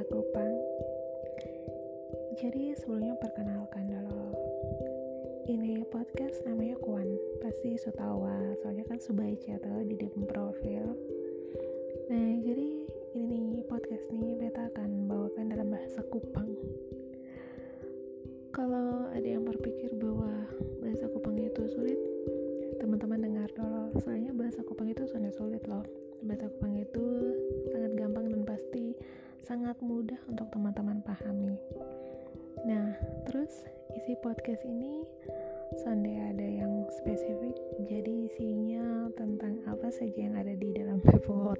tak lupa jadi sebelumnya perkenalkan dulu. Ini podcast namanya Kuan. Pasti sutawa soalnya kan subaica ya, tuh di DM profil. Nah jadi ini nih podcast nih beta akan bawakan dalam bahasa Kupang. Kalau ada yang berpikir bahwa bahasa Kupang itu sulit teman-teman dengar dulu. Soalnya bahasa Kupang itu sangat sulit loh. Bahasa Kupang itu sangat mudah untuk teman-teman pahami. Nah terus isi podcast ini Sunday ada yang spesifik jadi isinya tentang apa saja yang ada di dalam paper